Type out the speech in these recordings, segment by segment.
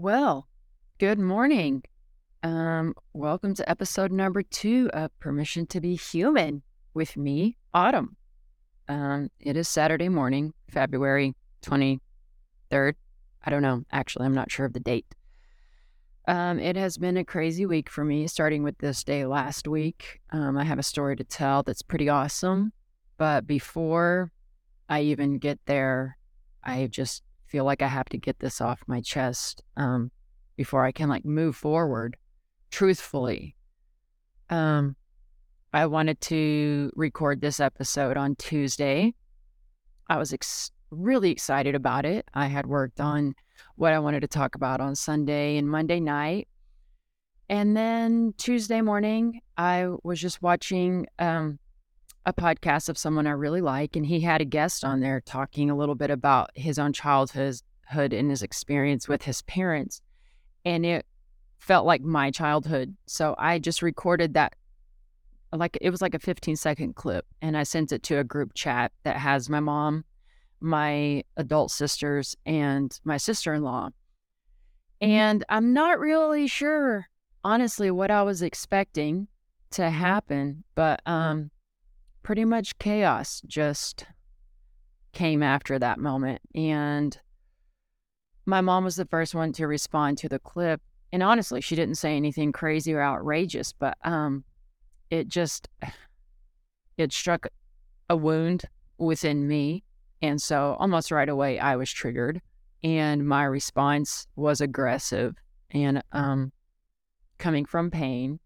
Well, good morning. Um, welcome to episode number two of Permission to Be Human with me, Autumn. Um, it is Saturday morning, February 23rd. I don't know. Actually, I'm not sure of the date. Um, it has been a crazy week for me, starting with this day last week. Um, I have a story to tell that's pretty awesome. But before I even get there, I just feel like I have to get this off my chest um, before I can like move forward truthfully. Um, I wanted to record this episode on Tuesday. I was ex- really excited about it. I had worked on what I wanted to talk about on Sunday and Monday night. And then Tuesday morning, I was just watching um, a podcast of someone I really like, and he had a guest on there talking a little bit about his own childhood and his experience with his parents. And it felt like my childhood. So I just recorded that like it was like a 15 second clip and I sent it to a group chat that has my mom, my adult sisters, and my sister in law. Mm-hmm. And I'm not really sure, honestly, what I was expecting to mm-hmm. happen, but mm-hmm. um, pretty much chaos just came after that moment. And my mom was the first one to respond to the clip. And honestly, she didn't say anything crazy or outrageous, but um, it just it struck a wound within me. And so almost right away I was triggered and my response was aggressive and um coming from pain.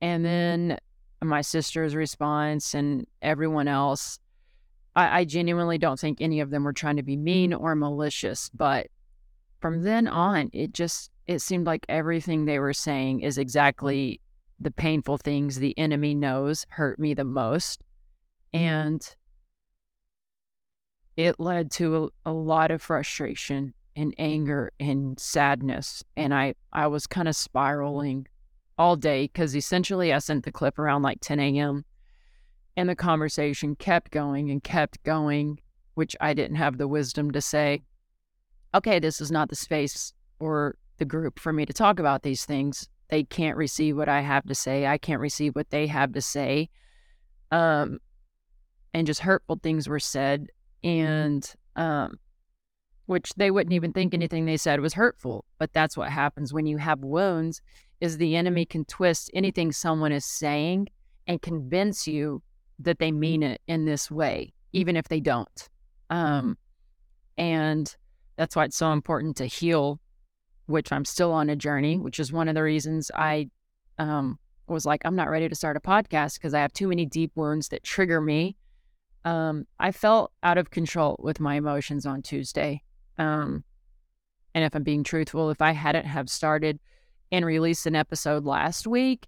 And then my sister's response and everyone else, I, I genuinely don't think any of them were trying to be mean mm-hmm. or malicious. But from then on, it just it seemed like everything they were saying is exactly the painful things the enemy knows hurt me the most. Mm-hmm. And it led to a, a lot of frustration and anger and sadness. And I, I was kind of spiraling all day because essentially I sent the clip around like 10 a.m. and the conversation kept going and kept going, which I didn't have the wisdom to say, okay, this is not the space or the group for me to talk about these things. They can't receive what I have to say. I can't receive what they have to say. Um, and just hurtful things were said, and um, which they wouldn't even think anything they said was hurtful. But that's what happens when you have wounds is the enemy can twist anything someone is saying and convince you that they mean it in this way, even if they don't. Um, and that's why it's so important to heal, which I'm still on a journey, which is one of the reasons I um, was like, I'm not ready to start a podcast because I have too many deep wounds that trigger me. Um, I felt out of control with my emotions on Tuesday. Um, and if I'm being truthful, if I hadn't have started and released an episode last week,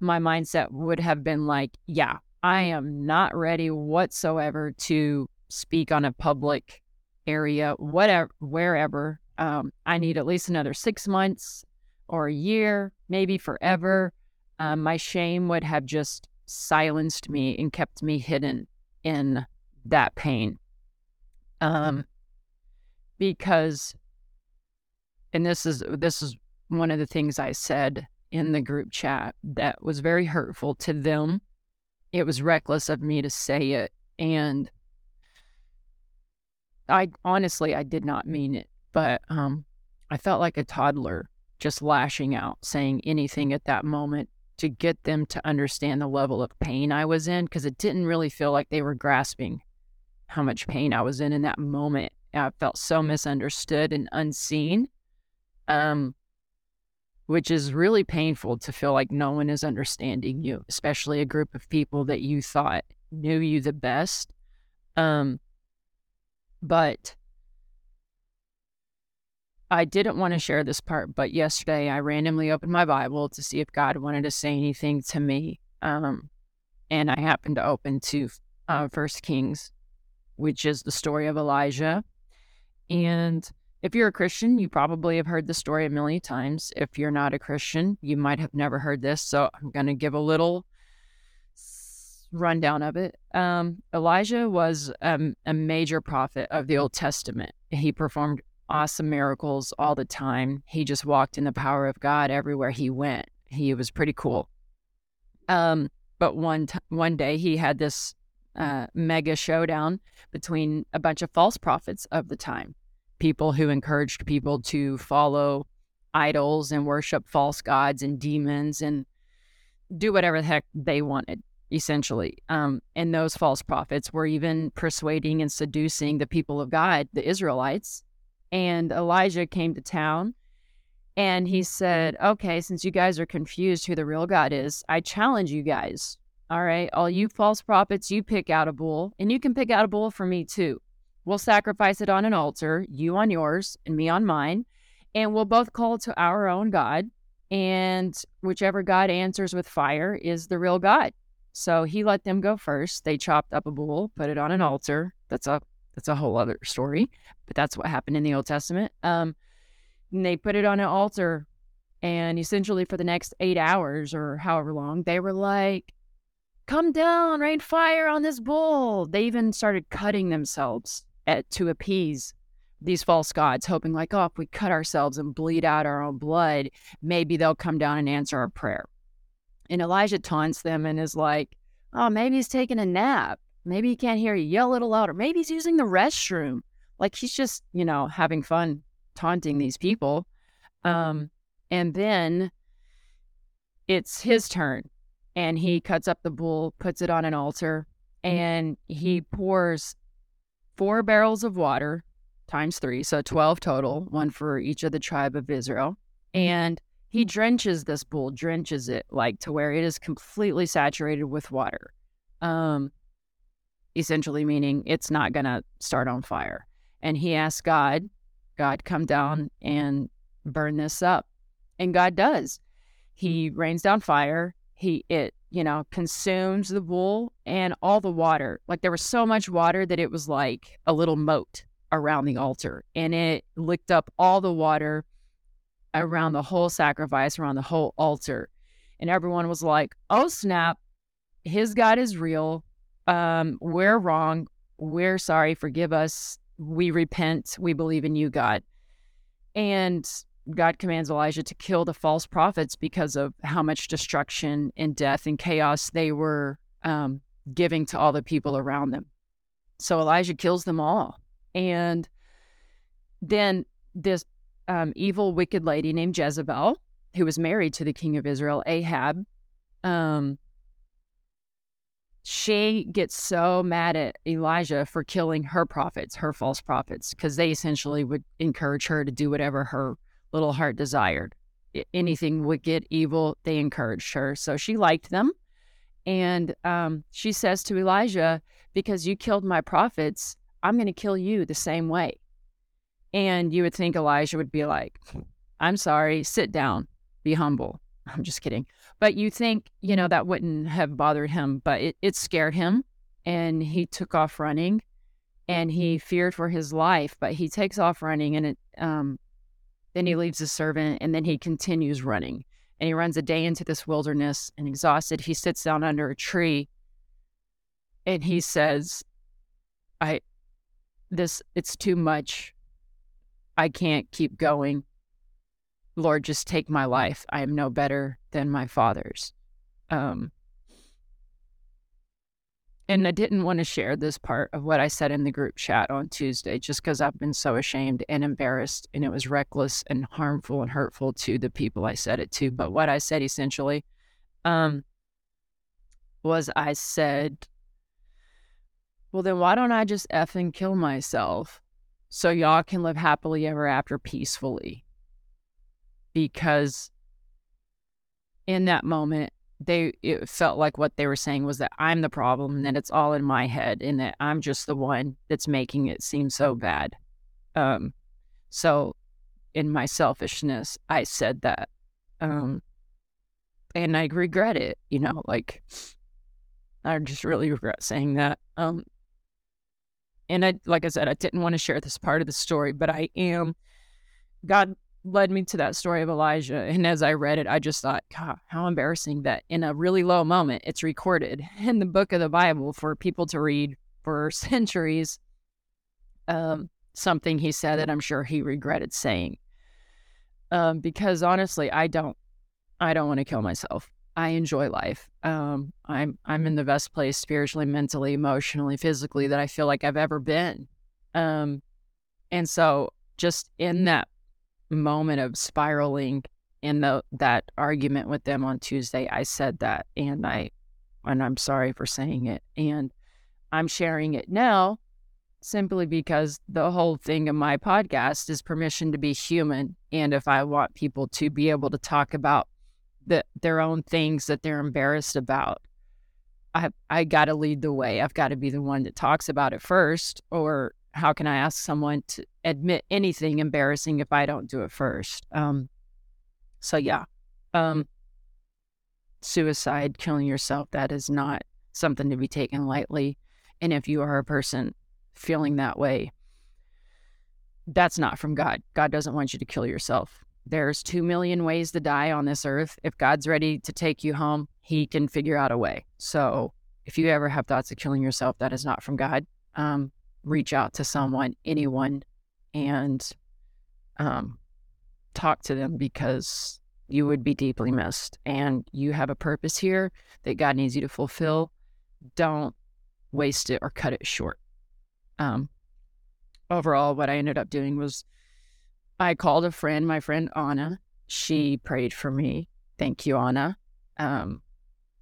my mindset would have been like, yeah, I am not ready whatsoever to speak on a public area, whatever, wherever. Um, I need at least another six months or a year, maybe forever. Um, my shame would have just silenced me and kept me hidden in that pain. Um, because, and this is this is one of the things I said in the group chat that was very hurtful to them. It was reckless of me to say it. And I honestly, I did not mean it, but um, I felt like a toddler just lashing out, saying anything at that moment to get them to understand the level of pain I was in because it didn't really feel like they were grasping how much pain I was in in that moment. I felt so misunderstood and unseen. Um, which is really painful to feel like no one is understanding you, especially a group of people that you thought knew you the best. Um, but I didn't want to share this part, but yesterday I randomly opened my Bible to see if God wanted to say anything to me. Um, and I happened to open to uh, First Kings, which is the story of Elijah. And if you're a Christian, you probably have heard the story a million times. If you're not a Christian, you might have never heard this. So I'm going to give a little rundown of it. Um, Elijah was um, a major prophet of the Old Testament. He performed awesome miracles all the time. He just walked in the power of God everywhere he went. He was pretty cool. Um, but one t- one day he had this uh, mega showdown between a bunch of false prophets of the time, people who encouraged people to follow idols and worship false gods and demons and do whatever the heck they wanted essentially. Um, and those false prophets were even persuading and seducing the people of God, the Israelites. And Elijah came to town and he said, Okay, since you guys are confused who the real God is, I challenge you guys. All right, all you false prophets, you pick out a bull, and you can pick out a bull for me too. We'll sacrifice it on an altar, you on yours, and me on mine, and we'll both call to our own God. And whichever God answers with fire is the real God. So he let them go first. They chopped up a bull, put it on an altar. That's a that's a whole other story, but that's what happened in the Old Testament. Um, and they put it on an altar, and essentially for the next eight hours or however long, they were like, "Come down, rain fire on this bull." They even started cutting themselves at, to appease these false gods, hoping like, "Oh, if we cut ourselves and bleed out our own blood, maybe they'll come down and answer our prayer." And Elijah taunts them and is like, oh, maybe he's taking a nap. Maybe he can't hear you. Yell a little louder. Maybe he's using the restroom. Like he's just, you know, having fun taunting these people. Um, and then it's his turn. And he cuts up the bull, puts it on an altar, mm-hmm. and he mm-hmm. pours four barrels of water times three, so 12 total, one for each of the tribe of Israel. Mm-hmm. And he drenches this bull, drenches it like to where it is completely saturated with water. Um, essentially meaning it's not going to start on fire. And he asks God, God, come down and burn this up. And God does. He rains down fire. He, it, you know, consumes the bull and all the water. Like there was so much water that it was like a little moat around the altar and it licked up all the water around the whole sacrifice, around the whole altar. And everyone was like, oh, snap, his God is real. Um, we're wrong. We're sorry. Forgive us. We repent. We believe in you, God. And God commands Elijah to kill the false prophets because of how much destruction and death and chaos they were um, giving to all the people around them. So Elijah kills them all. And then this um, evil, wicked lady named Jezebel, who was married to the king of Israel, Ahab. Um, she gets so mad at Elijah for killing her prophets, her false prophets, because they essentially would encourage her to do whatever her little heart desired. Anything wicked, evil, they encouraged her. So she liked them. And um, she says to Elijah, Because you killed my prophets, I'm going to kill you the same way. And you would think Elijah would be like, I'm sorry, sit down, be humble. I'm just kidding. But you think, you know, that wouldn't have bothered him, but it, it scared him and he took off running and he feared for his life, but he takes off running and it, um, then he leaves his servant and then he continues running and he runs a day into this wilderness and exhausted. He sits down under a tree and he says, I, this, it's too much. I can't keep going. Lord, just take my life. I am no better than my father's. Um, and I didn't want to share this part of what I said in the group chat on Tuesday just because I've been so ashamed and embarrassed, and it was reckless and harmful and hurtful to the people I said it to. But what I said essentially um, was I said, well, then why don't I just effing kill myself? so y'all can live happily ever after peacefully. Because in that moment, they it felt like what they were saying was that I'm the problem and that it's all in my head and that I'm just the one that's making it seem so bad. Um, so in my selfishness, I said that. Um, and I regret it, you know, like I just really regret saying that. Um, and I, like I said, I didn't want to share this part of the story, but I am. God led me to that story of Elijah. And as I read it, I just thought, God, how embarrassing that in a really low moment, it's recorded in the book of the Bible for people to read for centuries. Um, something he said that I'm sure he regretted saying. Um, because honestly, I don't, I don't want to kill myself. I enjoy life. Um, I'm I'm in the best place spiritually, mentally, emotionally, physically that I feel like I've ever been. Um, and so just in that moment of spiraling in the that argument with them on Tuesday, I said that and I and I'm sorry for saying it. And I'm sharing it now simply because the whole thing of my podcast is permission to be human. And if I want people to be able to talk about the, their own things that they're embarrassed about, I I got to lead the way. I've got to be the one that talks about it first. Or how can I ask someone to admit anything embarrassing if I don't do it first? Um, so yeah, um, suicide, killing yourself, that is not something to be taken lightly. And if you are a person feeling that way, that's not from God. God doesn't want you to kill yourself. There's two million ways to die on this earth. If God's ready to take you home, He can figure out a way. So if you ever have thoughts of killing yourself, that is not from God. Um, reach out to someone, anyone, and um, talk to them because you would be deeply missed. And you have a purpose here that God needs you to fulfill. Don't waste it or cut it short. Um, overall, what I ended up doing was I called a friend, my friend Anna. She prayed for me. Thank you, Anna. Um,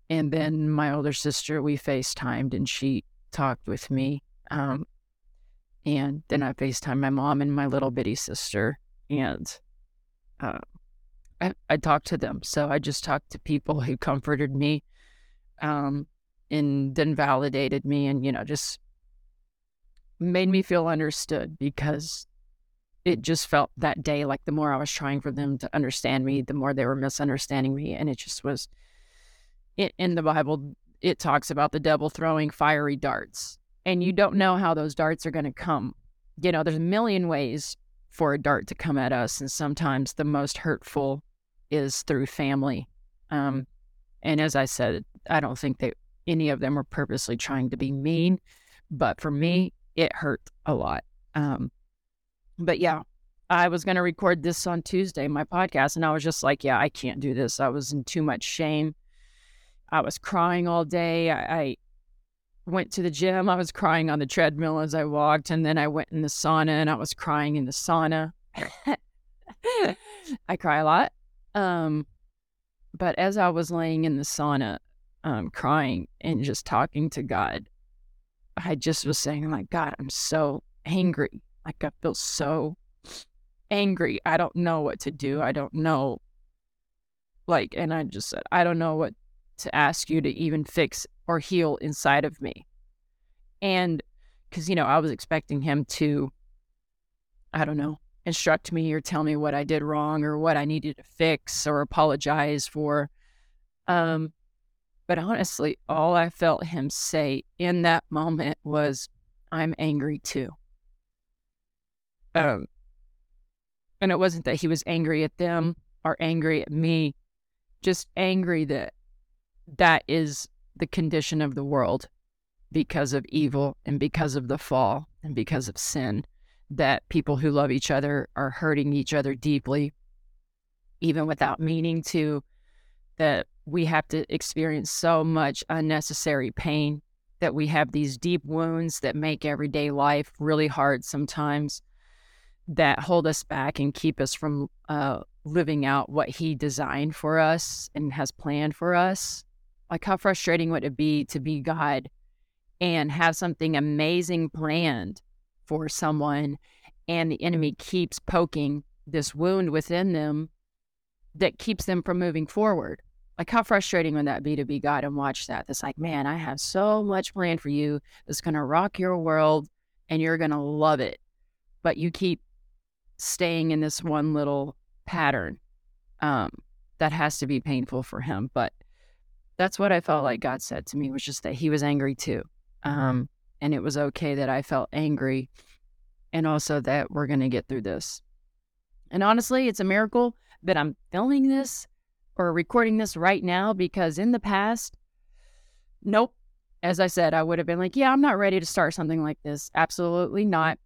and then my older sister, we FaceTimed and she talked with me. Um, and then I FaceTimed my mom and my little bitty sister. And uh, I, I talked to them. So I just talked to people who comforted me um, and then validated me and, you know, just made me feel understood because it just felt that day like the more I was trying for them to understand me, the more they were misunderstanding me. And it just was it, in the Bible, it talks about the devil throwing fiery darts, and you don't know how those darts are going to come. You know, there's a million ways for a dart to come at us, and sometimes the most hurtful is through family. Um, and as I said, I don't think that any of them were purposely trying to be mean, but for me, it hurt a lot. Um, but yeah, I was going to record this on Tuesday, my podcast, and I was just like, yeah, I can't do this. I was in too much shame. I was crying all day. I, I went to the gym. I was crying on the treadmill as I walked, and then I went in the sauna and I was crying in the sauna. I cry a lot. Um, but as I was laying in the sauna, um, crying and just talking to God, I just was saying, like, God, I'm so angry. Like, I feel so angry. I don't know what to do. I don't know. Like, and I just said, I don't know what to ask you to even fix or heal inside of me. And because, you know, I was expecting him to, I don't know, instruct me or tell me what I did wrong or what I needed to fix or apologize for. Um, but honestly, all I felt him say in that moment was, I'm angry too. Um, and it wasn't that he was angry at them or angry at me, just angry that that is the condition of the world because of evil and because of the fall and because of sin that people who love each other are hurting each other deeply, even without meaning to, that we have to experience so much unnecessary pain, that we have these deep wounds that make everyday life really hard sometimes, that hold us back and keep us from uh, living out what He designed for us and has planned for us. Like, how frustrating would it be to be God and have something amazing planned for someone and the enemy keeps poking this wound within them that keeps them from moving forward. Like, how frustrating would that be to be God and watch that? It's like, man, I have so much planned for you that's to rock your world and you're to love it. But you keep staying in this one little pattern um, that has to be painful for him. But that's what I felt like God said to me was just that he was angry too. Mm-hmm. Um, and it was okay that I felt angry and also that we're going to get through this. And honestly, it's a miracle that I'm filming this or recording this right now because in the past, nope. As I said, I would have been like, yeah, I'm not ready to start something like this. Absolutely mm-hmm. not.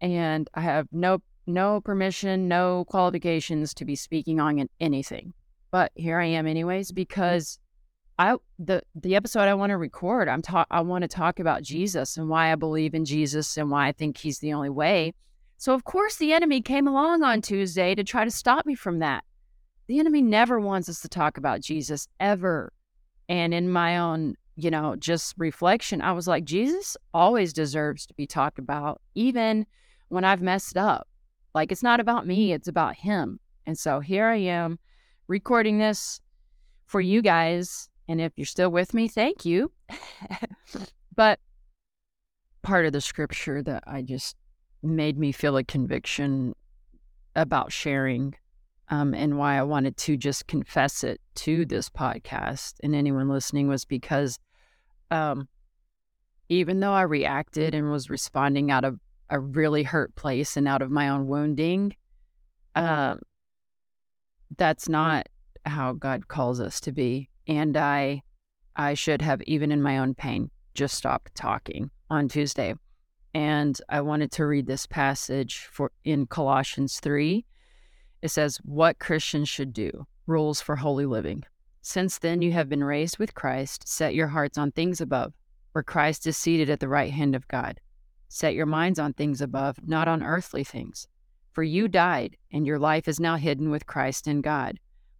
and I have no no permission, no qualifications to be speaking on anything. But here I am anyways mm-hmm. because I the the episode I want to record, I'm talk I want to talk about Jesus and why I believe in Jesus and why I think he's the only way. So of course the enemy came along on Tuesday to try to stop me from that. The enemy never wants us to talk about Jesus ever. And in my own, you know, just reflection, I was like Jesus always deserves to be talked about even when I've messed up. Like it's not about me, it's about him. And so here I am recording this for you guys and if you're still with me, thank you. but part of the scripture that I just made me feel a conviction about sharing um, and why I wanted to just confess it to this podcast and anyone listening was because um, even though I reacted and was responding out of a really hurt place and out of my own wounding, um, that's not how God calls us to be and I I should have even in my own pain just stopped talking on Tuesday. And I wanted to read this passage for in Colossians 3. It says what Christians should do, rules for holy living. Since then you have been raised with Christ, set your hearts on things above, where Christ is seated at the right hand of God. Set your minds on things above, not on earthly things. For you died, and your life is now hidden with Christ in God.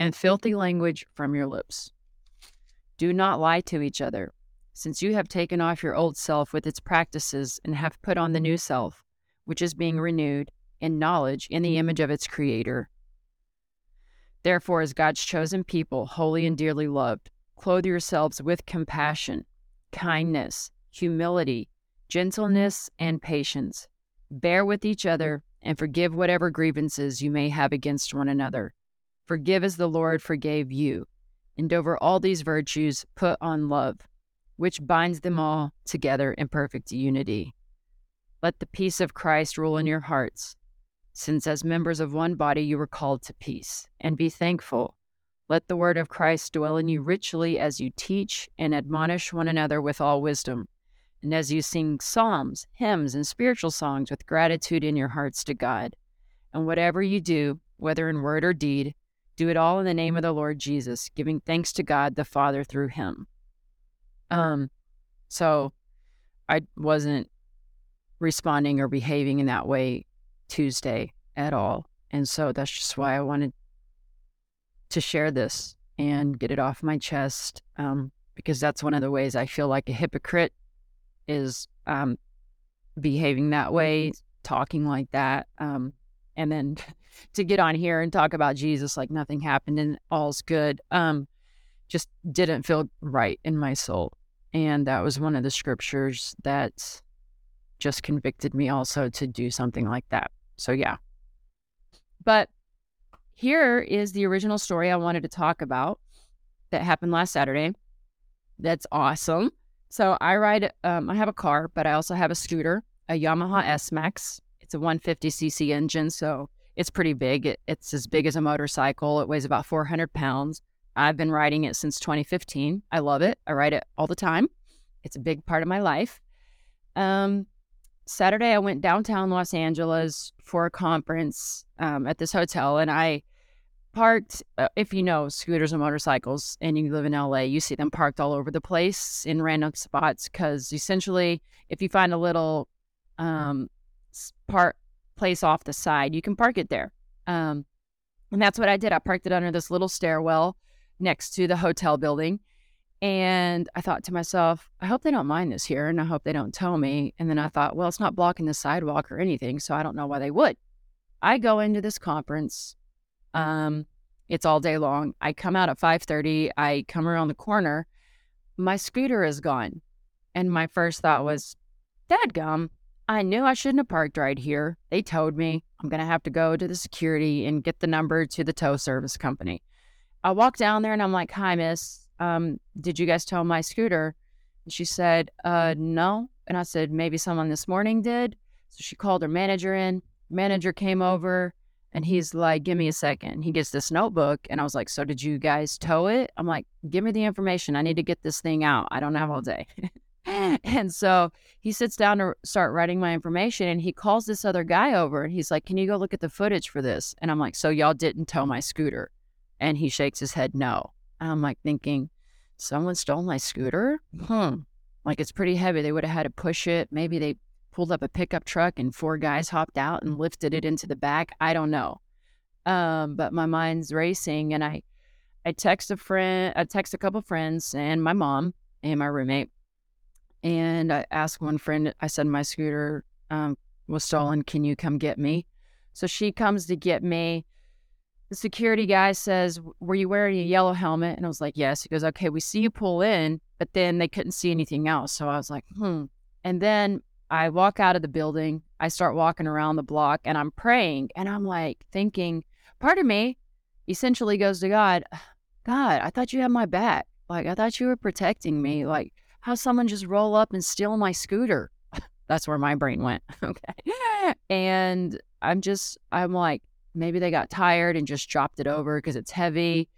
and filthy language from your lips. Do not lie to each other, since you have taken off your old self with its practices and have put on the new self, which is being renewed in knowledge in the image of its Creator. Therefore, as God's chosen people, holy and dearly loved, clothe yourselves with compassion, kindness, humility, gentleness, and patience. Bear with each other and forgive whatever grievances you may have against one another. Forgive as the Lord forgave you. And over all these virtues, put on love, which binds them mm-hmm. all together in perfect unity. Let the peace of Christ rule in your hearts, since as members of one body you were called to peace, and be thankful. Let the word of Christ dwell in you richly as you teach and admonish one another with all wisdom, and as you sing psalms, hymns, and spiritual songs with gratitude in your hearts to God. And whatever you do, whether in word or deed, do it all in the name of the Lord Jesus, giving thanks to God the Father through him. Um, so I wasn't responding or behaving in that way Tuesday at all. And so that's just why I wanted to share this and get it off my chest um, because that's one of the ways I feel like a hypocrite is um, behaving that way, talking like that. Um, and then to get on here and talk about Jesus like nothing happened and all's good um just didn't feel right in my soul. And that was one of the scriptures that just convicted me also to do something like that. So yeah. But here is the original story I wanted to talk about that happened last Saturday. That's awesome. So I ride um, I have a car but I also have a scooter a Yamaha S Max. It's a 150cc engine, so it's pretty big. It, it's as big as a motorcycle. It weighs about 400 pounds. I've been riding it since 2015. I love it. I ride it all the time. It's a big part of my life. Um, Saturday, I went downtown Los Angeles for a conference um, at this hotel, and I parked. Uh, if you know scooters and motorcycles, and you live in LA, you see them parked all over the place in random spots. Because essentially, if you find a little um, park place off the side, you can park it there. Um, and that's what I did. I parked it under this little stairwell next to the hotel building. And I thought to myself, I hope they don't mind this here and I hope they don't tow me. And then I thought, well, it's not blocking the sidewalk or anything, so I don't know why they would. I go into this conference. Um, it's all day long. I come out at 5:30. I come around the corner. My scooter is gone. And my first thought was, Dad gum, I knew I shouldn't have parked right here. They told me I'm going to have to go to the security and get the number to the tow service company. I walked down there and I'm like, Hi, miss. Um, did you guys tow my scooter? And she said, uh, No. And I said, Maybe someone this morning did. So she called her manager in. Manager came over and he's like, Give me a second. He gets this notebook. And I was like, So did you guys tow it? I'm like, Give me the information. I need to get this thing out. I don't have all day. and so he sits down to start writing my information and he calls this other guy over and he's like, Can you go look at the footage for this? And I'm like, So y'all didn't tow my scooter? And he shakes his head no. I'm like thinking, Someone stole my scooter? Hmm. Like it's pretty heavy. They would have had to push it. Maybe they pulled up a pickup truck and four guys hopped out and lifted it into the back. I don't know. Um, but my mind's racing and I I text a friend, I text a couple friends and my mom and my roommate and I asked one friend, I said, my scooter um, was stolen. Can you come get me? So she comes to get me. The security guy says, Were you wearing a yellow helmet? And I was like, Yes. He goes, Okay, we see you pull in, but then they couldn't see anything else. So I was like, Hmm. And then I walk out of the building. I start walking around the block and I'm praying and I'm like thinking, part of me essentially goes to God, God, I thought you had my back. Like, I thought you were protecting me. Like, how someone just roll up and steal my scooter? That's where my brain went. okay. And I'm just, I'm like, maybe they got tired and just dropped it over because it's heavy.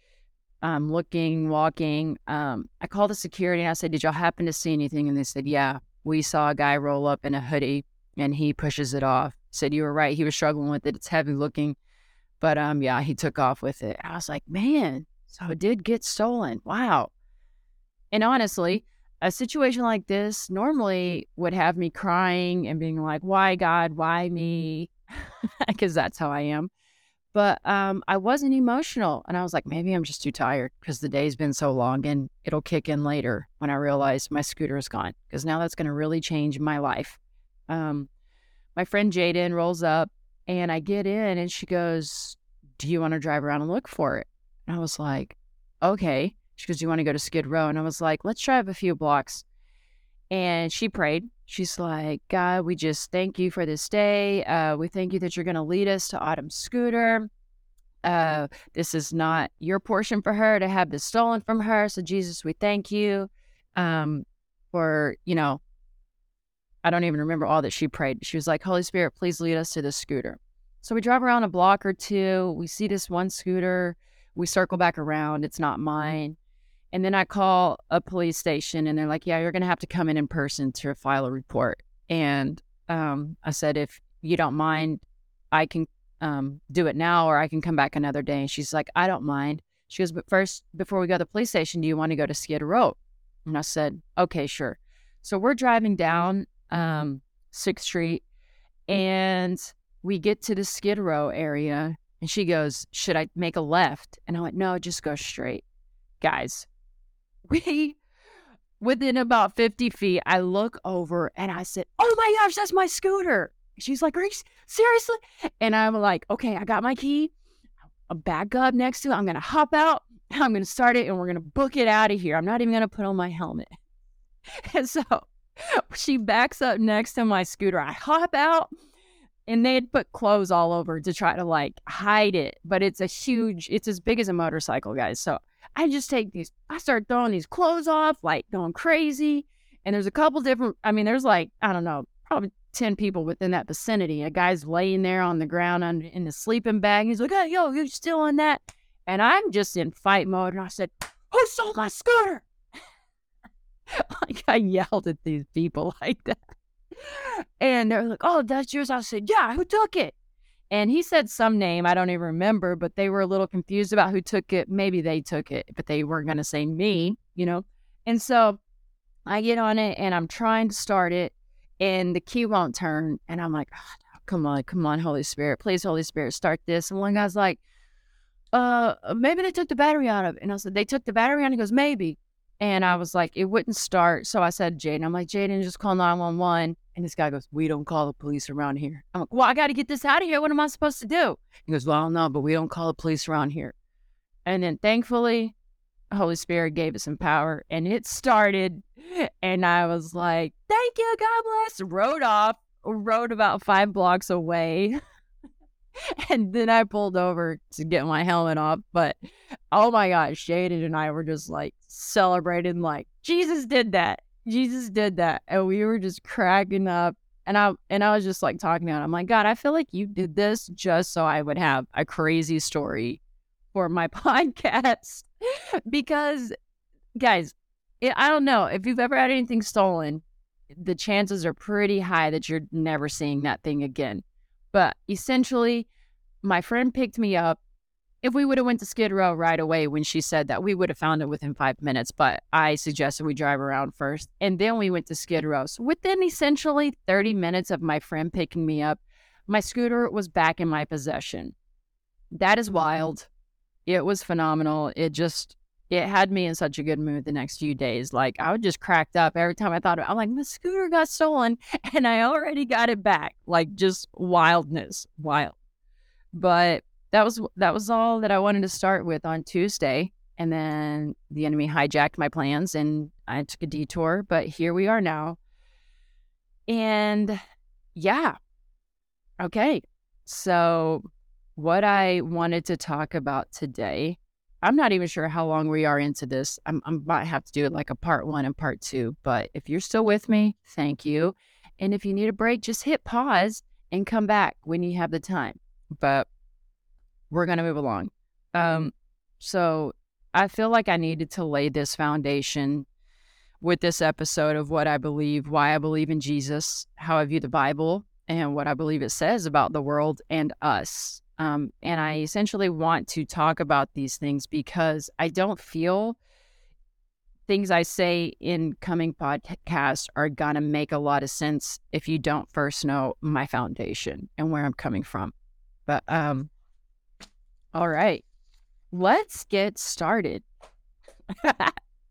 I'm looking, walking. Um, I called the security and I said, Did y'all happen to see anything? And they said, Yeah, we saw a guy roll up in a hoodie and he pushes it off. Said, You were right. He was struggling with it. It's heavy looking. But um, yeah, he took off with it. I was like, Man, so it did get stolen. Wow. And honestly, a situation like this normally would have me crying and being like, why God, why me? Because that's how I am. But um, I wasn't emotional. And I was like, maybe I'm just too tired because the day's been so long and it'll kick in later when I realize my scooter is gone. Because now that's going to really change my life. Um, my friend Jaden rolls up and I get in and she goes, Do you want to drive around and look for it? And I was like, Okay. She goes, Do you want to go to Skid Row? And I was like, Let's drive a few blocks. And she prayed. She's like, God, we just thank you for this day. Uh, we thank you that you're going to lead us to Autumn's scooter. Uh, this is not your portion for her to have this stolen from her. So, Jesus, we thank you um, for, you know, I don't even remember all that she prayed. She was like, Holy Spirit, please lead us to this scooter. So we drive around a block or two. We see this one scooter. We circle back around. It's not mine. And then I call a police station and they're like, yeah, you're going to have to come in in person to file a report. And um, I said, if you don't mind, I can um, do it now or I can come back another day. And she's like, I don't mind. She goes, but first, before we go to the police station, do you want to go to Skid Row? And I said, okay, sure. So we're driving down um, 6th Street and we get to the Skid Row area and she goes, should I make a left? And I went, no, just go straight. Guys, we within about 50 feet, I look over and I said, Oh my gosh, that's my scooter. She's like, Are you seriously? And I'm like, Okay, I got my key. A back up next to it. I'm going to hop out. I'm going to start it and we're going to book it out of here. I'm not even going to put on my helmet. And so she backs up next to my scooter. I hop out and they had put clothes all over to try to like hide it, but it's a huge, it's as big as a motorcycle, guys. So I just take these, I start throwing these clothes off, like going crazy. And there's a couple different, I mean, there's like, I don't know, probably 10 people within that vicinity. A guy's laying there on the ground under, in the sleeping bag. He's like, hey, yo, you still on that? And I'm just in fight mode. And I said, who stole my scooter? like I yelled at these people like that. And they're like, oh, that's yours. I said, yeah, who took it? And he said some name, I don't even remember, but they were a little confused about who took it. Maybe they took it, but they weren't going to say me, you know? And so I get on it and I'm trying to start it and the key won't turn. And I'm like, oh, come on, come on, Holy Spirit. Please, Holy Spirit, start this. And one guy's like, uh, maybe they took the battery out of it. And I said, they took the battery out. He goes, maybe. And I was like, it wouldn't start. So I said, Jaden, I'm like, Jaden, just call 911. And this guy goes, We don't call the police around here. I'm like, Well, I got to get this out of here. What am I supposed to do? He goes, Well, I don't know, but we don't call the police around here. And then thankfully, Holy Spirit gave us some power and it started. And I was like, Thank you, God bless. Rode off. rode about five blocks away. and then I pulled over to get my helmet off. But oh my gosh, Jaden and I were just like celebrating, like, Jesus did that. Jesus did that. And we were just cracking up. And I and I was just like talking about it. I'm like, God, I feel like you did this just so I would have a crazy story for my podcast. because guys, it, I don't know if you've ever had anything stolen, the chances are pretty high that you're never seeing that thing again. But essentially, my friend picked me up. If we would have went to Skid Row right away when she said that, we would have found it within five minutes. But I suggested we drive around first, and then we went to Skid Row. So within essentially 30 minutes of my friend picking me up, my scooter was back in my possession. That is mm-hmm. wild. It was phenomenal. It just it had me in such a good mood the next few days. Like I would just cracked up every time I thought of it. I'm like, my scooter got stolen and I already got it back. Like just wildness, wild. But that was that was all that I wanted to start with on Tuesday. And then the enemy hijacked my plans and I took a detour. But here we are now. And yeah. Okay. So what I wanted to talk about today I'm not even sure how long we are into this. I'm, I might have to do it like a part one and part two. But if you're still with me, thank you. And if you need a break, just hit pause and come back when you have the time. But we're going to move along. Um, so I feel like I needed to lay this foundation with this episode of what I believe, why I believe in Jesus, how I view the Bible, and what I believe it says about the world and us. Um, and I essentially want to talk about these things because I don't feel things I say in coming podcasts are going to make a lot of sense if you don't first know my foundation and where I'm coming from. But, um, all right, let's get started.